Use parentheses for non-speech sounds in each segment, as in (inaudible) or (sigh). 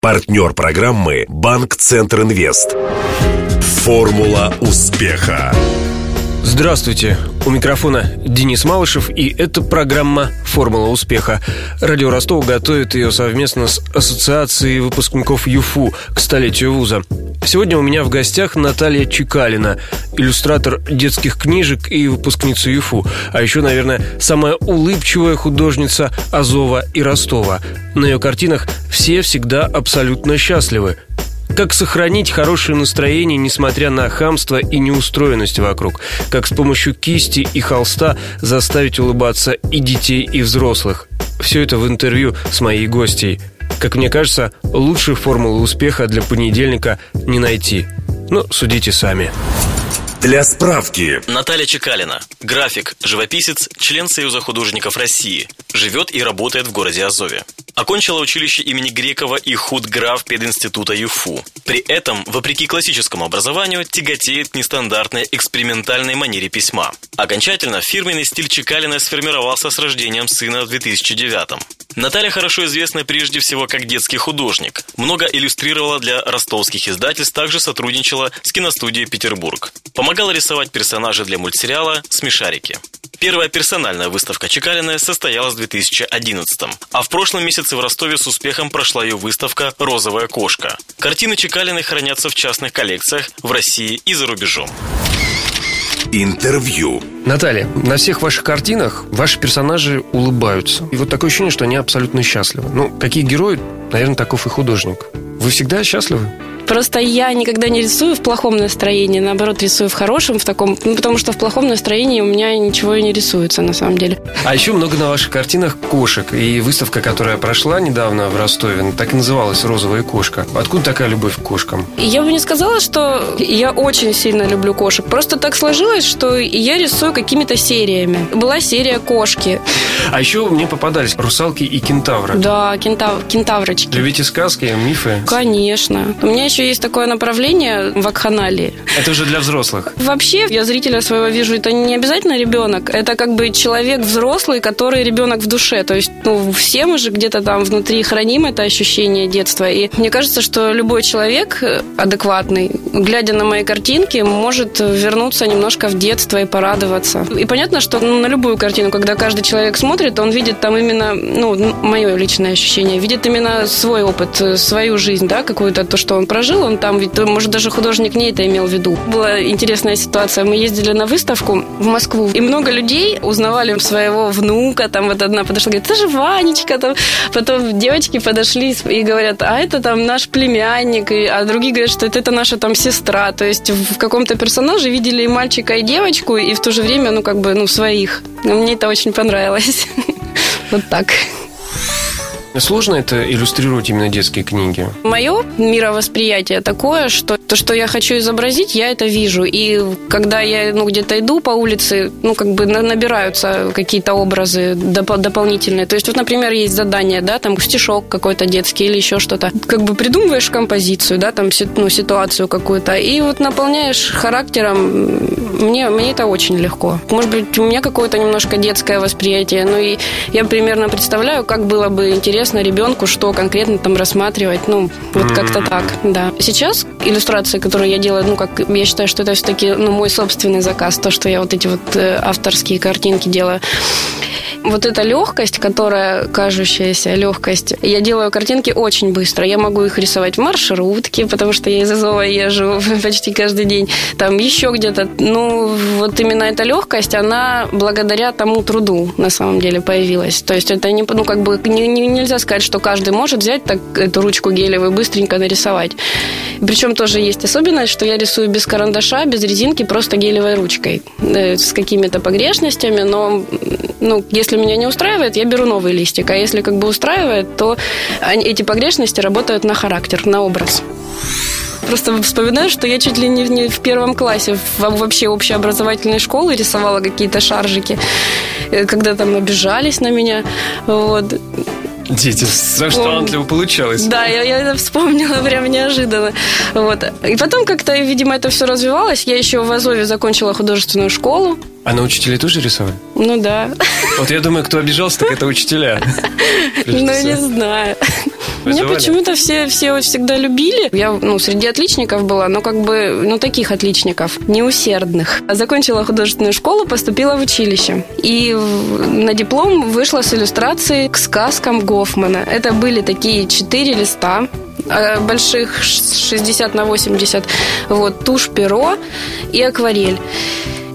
Партнер программы «Банк Центр Инвест». Формула успеха. Здравствуйте, у микрофона Денис Малышев, и это программа «Формула успеха». Радио Ростов готовит ее совместно с Ассоциацией выпускников ЮФУ к столетию вуза. Сегодня у меня в гостях Наталья Чекалина, иллюстратор детских книжек и выпускница ЮФУ, а еще, наверное, самая улыбчивая художница Азова и Ростова. На ее картинах все всегда абсолютно счастливы – как сохранить хорошее настроение, несмотря на хамство и неустроенность вокруг? Как с помощью кисти и холста заставить улыбаться и детей, и взрослых? Все это в интервью с моей гостьей. Как мне кажется, лучшей формулы успеха для понедельника не найти. Ну, судите сами. Для справки. Наталья Чекалина. График, живописец, член Союза художников России. Живет и работает в городе Азове. Окончила училище имени Грекова и худграф пединститута ЮФУ. При этом, вопреки классическому образованию, тяготеет нестандартной экспериментальной манере письма. Окончательно фирменный стиль Чекалина сформировался с рождением сына в 2009 -м. Наталья хорошо известна прежде всего как детский художник. Много иллюстрировала для ростовских издательств, также сотрудничала с киностудией «Петербург». Помогала рисовать персонажей для мультсериала «Смешарики». Первая персональная выставка Чекалиной состоялась в 2011 -м. А в прошлом месяце в Ростове с успехом прошла ее выставка «Розовая кошка». Картины Чекалиной хранятся в частных коллекциях в России и за рубежом. Интервью. Наталья, на всех ваших картинах ваши персонажи улыбаются. И вот такое ощущение, что они абсолютно счастливы. Ну, какие герои, наверное, таков и художник. Вы всегда счастливы? Просто я никогда не рисую в плохом настроении, наоборот, рисую в хорошем, в таком, ну, потому что в плохом настроении у меня ничего и не рисуется, на самом деле. А еще много на ваших картинах кошек. И выставка, которая прошла недавно в Ростове, так и называлась «Розовая кошка». Откуда такая любовь к кошкам? Я бы не сказала, что я очень сильно люблю кошек. Просто так сложилось, что я рисую какими-то сериями. Была серия кошки. А еще мне попадались русалки и кентавры. Да, кентав... кентаврочки. Любите сказки, мифы? Конечно. У меня еще еще есть такое направление в вакханалии. Это уже для взрослых? Вообще, я зрителя своего вижу, это не обязательно ребенок. Это как бы человек взрослый, который ребенок в душе. То есть, ну, все мы же где-то там внутри храним это ощущение детства. И мне кажется, что любой человек адекватный, глядя на мои картинки, может вернуться немножко в детство и порадоваться. И понятно, что ну, на любую картину, когда каждый человек смотрит, он видит там именно, ну, мое личное ощущение, видит именно свой опыт, свою жизнь, да, какую-то то, что он прожил жил, он там, ведь, может, даже художник не это имел в виду. Была интересная ситуация. Мы ездили на выставку в Москву, и много людей узнавали своего внука. Там вот одна подошла, говорит, это же Ванечка. Там. Потом девочки подошли и говорят, а это там наш племянник. А другие говорят, что это, это наша там сестра. То есть в каком-то персонаже видели и мальчика, и девочку, и в то же время, ну, как бы, ну, своих. Мне это очень понравилось. (laughs) Вот так. Сложно это иллюстрировать именно детские книги? Мое мировосприятие такое, что то, что я хочу изобразить, я это вижу. И когда я ну, где-то иду по улице, ну, как бы набираются какие-то образы доп- дополнительные. То есть, вот, например, есть задание, да, там стишок какой-то детский или еще что-то. Как бы придумываешь композицию, да, там ну, ситуацию какую-то, и вот наполняешь характером. Мне, мне это очень легко. Может быть, у меня какое-то немножко детское восприятие, но и я примерно представляю, как было бы интересно интересно ребенку, что конкретно там рассматривать. Ну, вот mm-hmm. как-то так, да. Сейчас иллюстрации, которые я делаю, ну, как я считаю, что это все-таки ну, мой собственный заказ, то, что я вот эти вот э, авторские картинки делаю вот эта легкость, которая кажущаяся легкость, я делаю картинки очень быстро. Я могу их рисовать в маршрутке, потому что я из Азова езжу (laughs) почти каждый день. Там еще где-то. Ну, вот именно эта легкость, она благодаря тому труду на самом деле появилась. То есть это не, ну, как бы не, не, нельзя сказать, что каждый может взять так эту ручку гелевую быстренько нарисовать. Причем тоже есть особенность, что я рисую без карандаша, без резинки, просто гелевой ручкой э, с какими-то погрешностями, но ну, если меня не устраивает, я беру новый листик, а если как бы устраивает, то эти погрешности работают на характер, на образ. Просто вспоминаю, что я чуть ли не в первом классе вообще общеобразовательной школы рисовала какие-то шаржики, э, когда там обижались на меня. Вот. Дети, за что талантливо получалось. Да, я, я это вспомнила (laughs) прям неожиданно. Вот. И потом как-то, видимо, это все развивалось. Я еще в Азове закончила художественную школу. А на учителей тоже рисовали? Ну да. Вот я думаю, кто обижался, так это (laughs) учителя. Ну, не знаю. Меня почему-то все, все всегда любили. Я, ну, среди отличников была, но как бы, ну, таких отличников, неусердных. Закончила художественную школу, поступила в училище. И на диплом вышла с иллюстрацией к сказкам Гофмана. Это были такие четыре листа, э, больших 60 на 80, вот, тушь, перо и акварель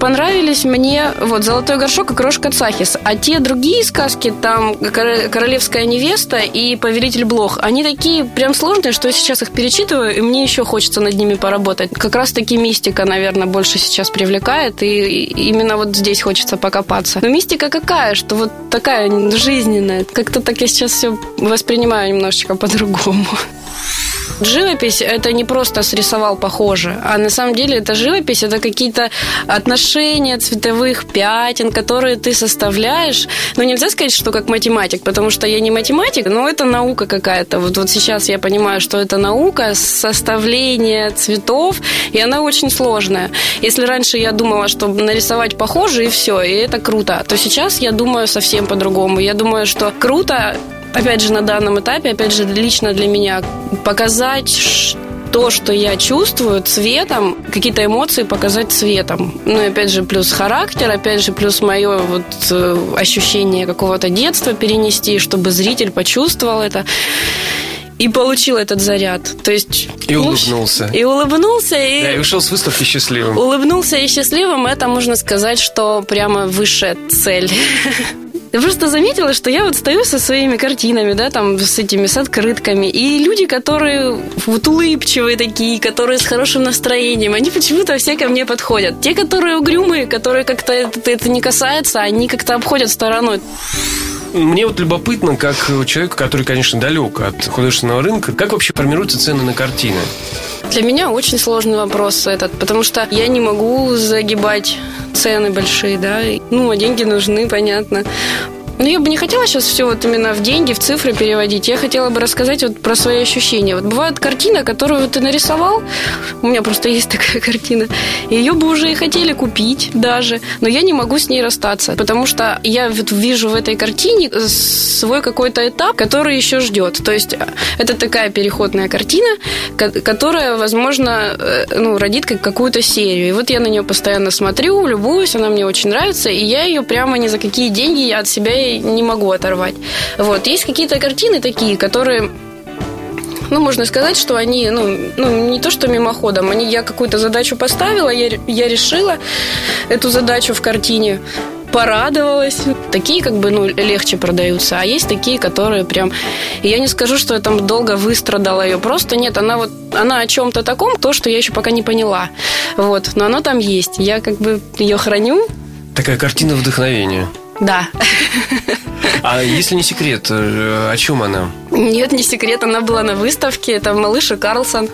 понравились мне вот «Золотой горшок» и «Крошка Цахис». А те другие сказки, там «Королевская невеста» и «Повелитель блох», они такие прям сложные, что я сейчас их перечитываю, и мне еще хочется над ними поработать. Как раз-таки мистика, наверное, больше сейчас привлекает, и именно вот здесь хочется покопаться. Но мистика какая, что вот такая жизненная. Как-то так я сейчас все воспринимаю немножечко по-другому. Живопись – это не просто срисовал похоже, а на самом деле это живопись, это какие-то отношения цветовых пятен, которые ты составляешь. Ну, нельзя сказать, что как математик, потому что я не математик, но это наука какая-то. Вот, вот сейчас я понимаю, что это наука, составление цветов, и она очень сложная. Если раньше я думала, что нарисовать похоже, и все, и это круто, то сейчас я думаю совсем по-другому. Я думаю, что круто опять же, на данном этапе, опять же, лично для меня, показать то, что я чувствую цветом, какие-то эмоции показать цветом. Ну и опять же, плюс характер, опять же, плюс мое вот э, ощущение какого-то детства перенести, чтобы зритель почувствовал это и получил этот заряд. То есть... И ну, улыбнулся. И улыбнулся. И... Да, и ушел с выставки счастливым. Улыбнулся и счастливым, это можно сказать, что прямо высшая цель. Я просто заметила, что я вот стою со своими картинами, да, там, с этими, с открытками, и люди, которые вот улыбчивые такие, которые с хорошим настроением, они почему-то все ко мне подходят. Те, которые угрюмые, которые как-то это, это не касается, они как-то обходят стороной. Мне вот любопытно, как человек, который, конечно, далек от художественного рынка, как вообще формируются цены на картины? Для меня очень сложный вопрос этот, потому что я не могу загибать цены большие, да. Ну, а деньги нужны, понятно. Но я бы не хотела сейчас все вот именно в деньги, в цифры переводить. Я хотела бы рассказать вот про свои ощущения. Вот бывает картина, которую ты нарисовал, у меня просто есть такая (laughs) картина, ее бы уже и хотели купить даже, но я не могу с ней расстаться, потому что я вот вижу в этой картине свой какой-то этап, который еще ждет. То есть э, это такая переходная картина, которая, возможно, э, ну, родит какую-то серию. И вот я на нее постоянно смотрю, любуюсь, она мне очень нравится, и я ее прямо ни за какие деньги от себя не могу оторвать. Вот. Есть какие-то картины такие, которые ну, можно сказать, что они, ну, ну не то что мимоходом, они, я какую-то задачу поставила, я, я решила эту задачу в картине, порадовалась. Такие как бы, ну, легче продаются, а есть такие, которые прям... Я не скажу, что я там долго выстрадала ее, просто нет, она вот, она о чем-то таком, то, что я еще пока не поняла. Вот, но она там есть. Я как бы ее храню. Такая картина вдохновения. Да. А если не секрет, э, о чем она? Нет, не секрет, она была на выставке, это малыш и Карлсон.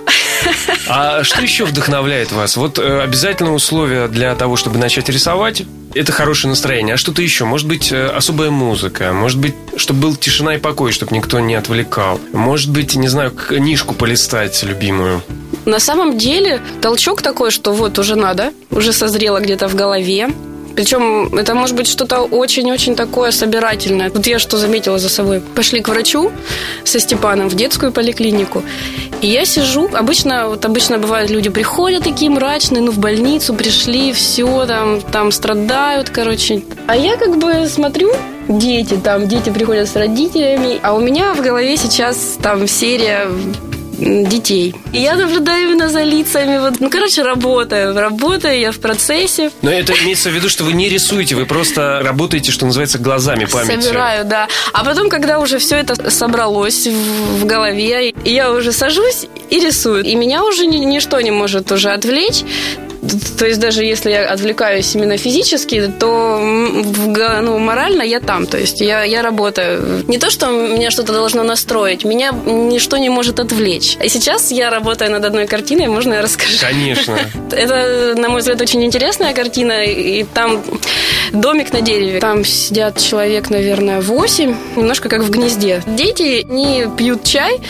А что еще вдохновляет вас? Вот э, обязательное условие для того, чтобы начать рисовать, это хорошее настроение. А что-то еще? Может быть, э, особая музыка? Может быть, чтобы был тишина и покой, чтобы никто не отвлекал? Может быть, не знаю, книжку полистать любимую? На самом деле, толчок такой, что вот уже надо, уже созрело где-то в голове. Причем это может быть что-то очень-очень такое собирательное. Вот я что заметила за собой. Пошли к врачу со Степаном в детскую поликлинику. И я сижу, обычно, вот обычно бывает, люди приходят такие мрачные, ну, в больницу пришли, все, там, там страдают, короче. А я как бы смотрю, дети, там, дети приходят с родителями, а у меня в голове сейчас там серия детей. И я наблюдаю именно за лицами. Вот, ну, короче, работаю. Работаю, я в процессе. Но это имеется в виду, что вы не рисуете, вы просто работаете, что называется, глазами, памятью. Собираю, да. А потом, когда уже все это собралось в, в голове, я уже сажусь и рисую. И меня уже ничто не может уже отвлечь. То есть даже если я отвлекаюсь именно физически, то ну, морально я там. То есть я, я работаю. Не то, что меня что-то должно настроить, меня ничто не может отвлечь. И сейчас я работаю над одной картиной, можно я расскажу? Конечно. (laughs) Это, на мой взгляд, очень интересная картина. И там домик на дереве. Там сидят человек, наверное, восемь. Немножко как в гнезде. Дети не пьют чай.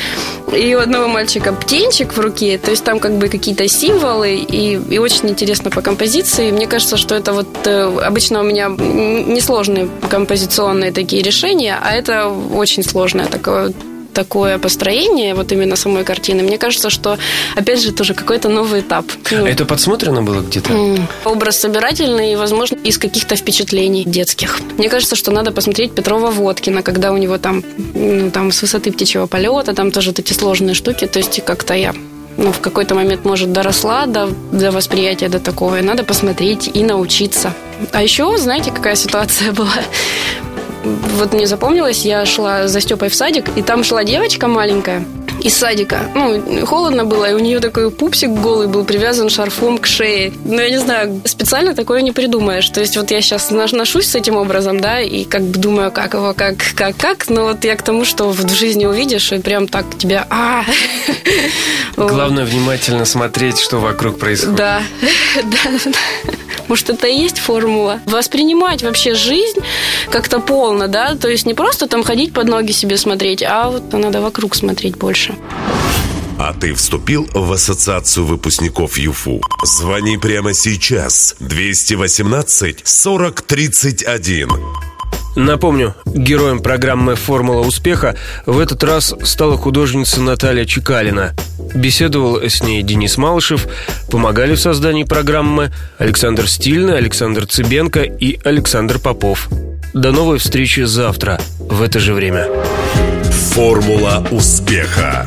И у одного мальчика птенчик в руке. То есть там как бы какие-то символы. И, и очень очень интересно по композиции. Мне кажется, что это вот э, обычно у меня несложные композиционные такие решения, а это очень сложное такое такое построение, вот именно самой картины, мне кажется, что, опять же, тоже какой-то новый этап. Ну, а это подсмотрено было где-то? Образ собирательный, возможно, из каких-то впечатлений детских. Мне кажется, что надо посмотреть Петрова Водкина, когда у него там, ну, там с высоты птичьего полета, там тоже вот эти сложные штуки, то есть как-то я ну, в какой-то момент, может, доросла до, до восприятия до такого, и надо посмотреть и научиться. А еще, знаете, какая ситуация (laughs) была? Вот мне запомнилось, я шла за Степой в садик, и там шла девочка маленькая, из садика. Ну, холодно было, и у нее такой пупсик голый был привязан шарфом к шее. Ну, я не знаю, специально такое не придумаешь. То есть вот я сейчас ношусь с этим образом, да, и как бы думаю, как его, как, как, как, но вот я к тому, что в жизни увидишь, и прям так тебя, а (laughs) Главное внимательно смотреть, что вокруг происходит. Да, (laughs) да, может, это и есть формула? Воспринимать вообще жизнь как-то полно, да? То есть не просто там ходить под ноги себе смотреть, а вот надо вокруг смотреть больше. А ты вступил в ассоциацию выпускников ЮФУ? Звони прямо сейчас. 218 40 31. Напомню, героем программы «Формула успеха» в этот раз стала художница Наталья Чекалина. Беседовал с ней Денис Малышев, помогали в создании программы Александр Стильный, Александр Цыбенко и Александр Попов. До новой встречи завтра в это же время. Формула успеха.